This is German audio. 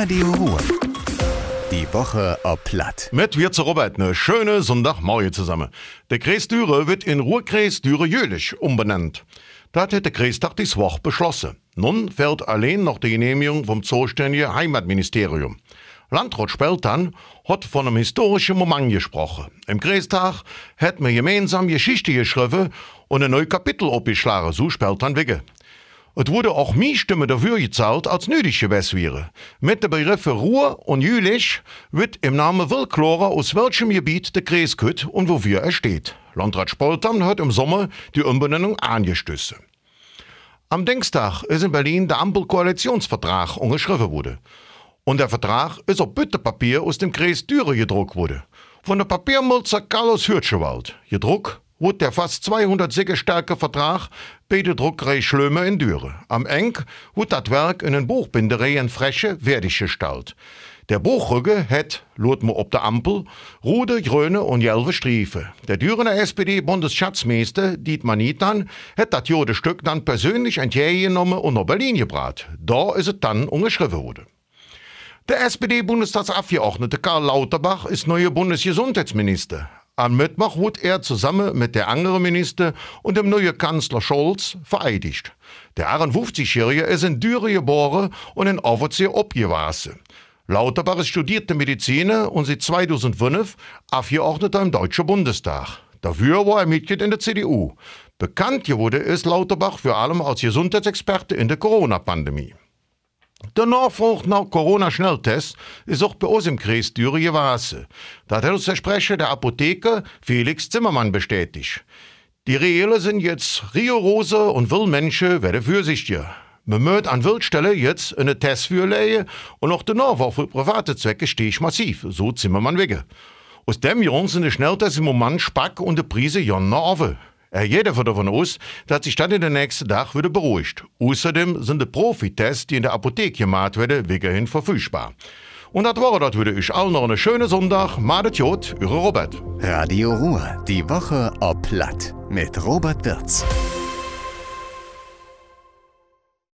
Radio Ruhr. Die Woche ob Platt. Mit wir zu Robert eine schöne Sonntagmorgen zusammen. Der Kreis Düre wird in Ruhrkreis Düre-Jölich umbenannt. Das hat der Kreistag dies Woche beschlossen. Nun fehlt allein noch die Genehmigung vom zuständigen Heimatministerium. Landrat Speltan hat von einem historischen Moment gesprochen. Im Kreistag hat man gemeinsam Geschichte geschrieben und ein neues Kapitel abgeschlagen, so Speltan wege. Es wurde auch mir Stimme dafür gezahlt, als nötig gewesen wäre. Mit den Begriffen Ruhr und Jülich wird im Namen Willklorer aus welchem Gebiet der Kreis kütt und wofür er steht. Landrat Spoltern hat im Sommer die Umbenennung angestößt. Am Denkstag ist in Berlin der Ampel-Koalitionsvertrag unterschrieben wurde. Und der Vertrag ist auf Büttepapier aus dem Kreis Düre gedruckt wurde. Von der Papiermulzer Carlos Hürtschewald. Gedruckt wurde der fast 200 Säcke starke Vertrag bei der Druckerei Schlömer in Düre. Am Eng wurde das Werk in den Buchbinderei in Fresche fertiggestellt. Der Buchrüge hat, lot mir ob der Ampel, rote, grüne und gelbe Striefe. Der Dürener SPD-Bundesschatzmeister Dietmar Nietern hat das jode Stück dann persönlich entgegengenommen und nach Berlin gebracht. Da ist es dann unterschrieben worden. Der SPD-Bundestagsabgeordnete Karl Lauterbach ist neuer Bundesgesundheitsminister. Am Mittwoch wurde er zusammen mit der anderen Minister und dem neuen Kanzler Scholz vereidigt. Der 51-Jährige ist in Düre geboren und in Offizier abgewachsen. Lauterbach ist studierte Mediziner und seit 2005 Abgeordneter im Deutschen Bundestag. Dafür war er Mitglied in der CDU. Bekannt wurde ist Lauterbach vor allem als Gesundheitsexperte in der Corona-Pandemie. Der Nachfolg nach Corona-Schnelltest ist auch bei uns im Kreis Düre gewesen. Das hat uns der Sprecher der Apotheker Felix Zimmermann bestätigt. Die Reelle sind jetzt rigorose und Wildmenschen werden vorsichtiger. Man möcht an Wildstelle jetzt eine Test für legen und auch der Nachwuchs für private Zwecke steht massiv, so Zimmermann wege. Aus dem Grund sind die Schnelltests im Moment spack und die Preise jonne auf. Er geht davon aus, dass sich dann in den nächsten Tag wieder beruhigt. Außerdem sind die Profitests, die in der Apotheke gemacht werden, weiterhin verfügbar. Und das war das würde ich allen noch einen schönen Sonntag. Madet Jod, eure Robert. Radio Ruhr. Die Woche ob Platt. Mit Robert Wirz.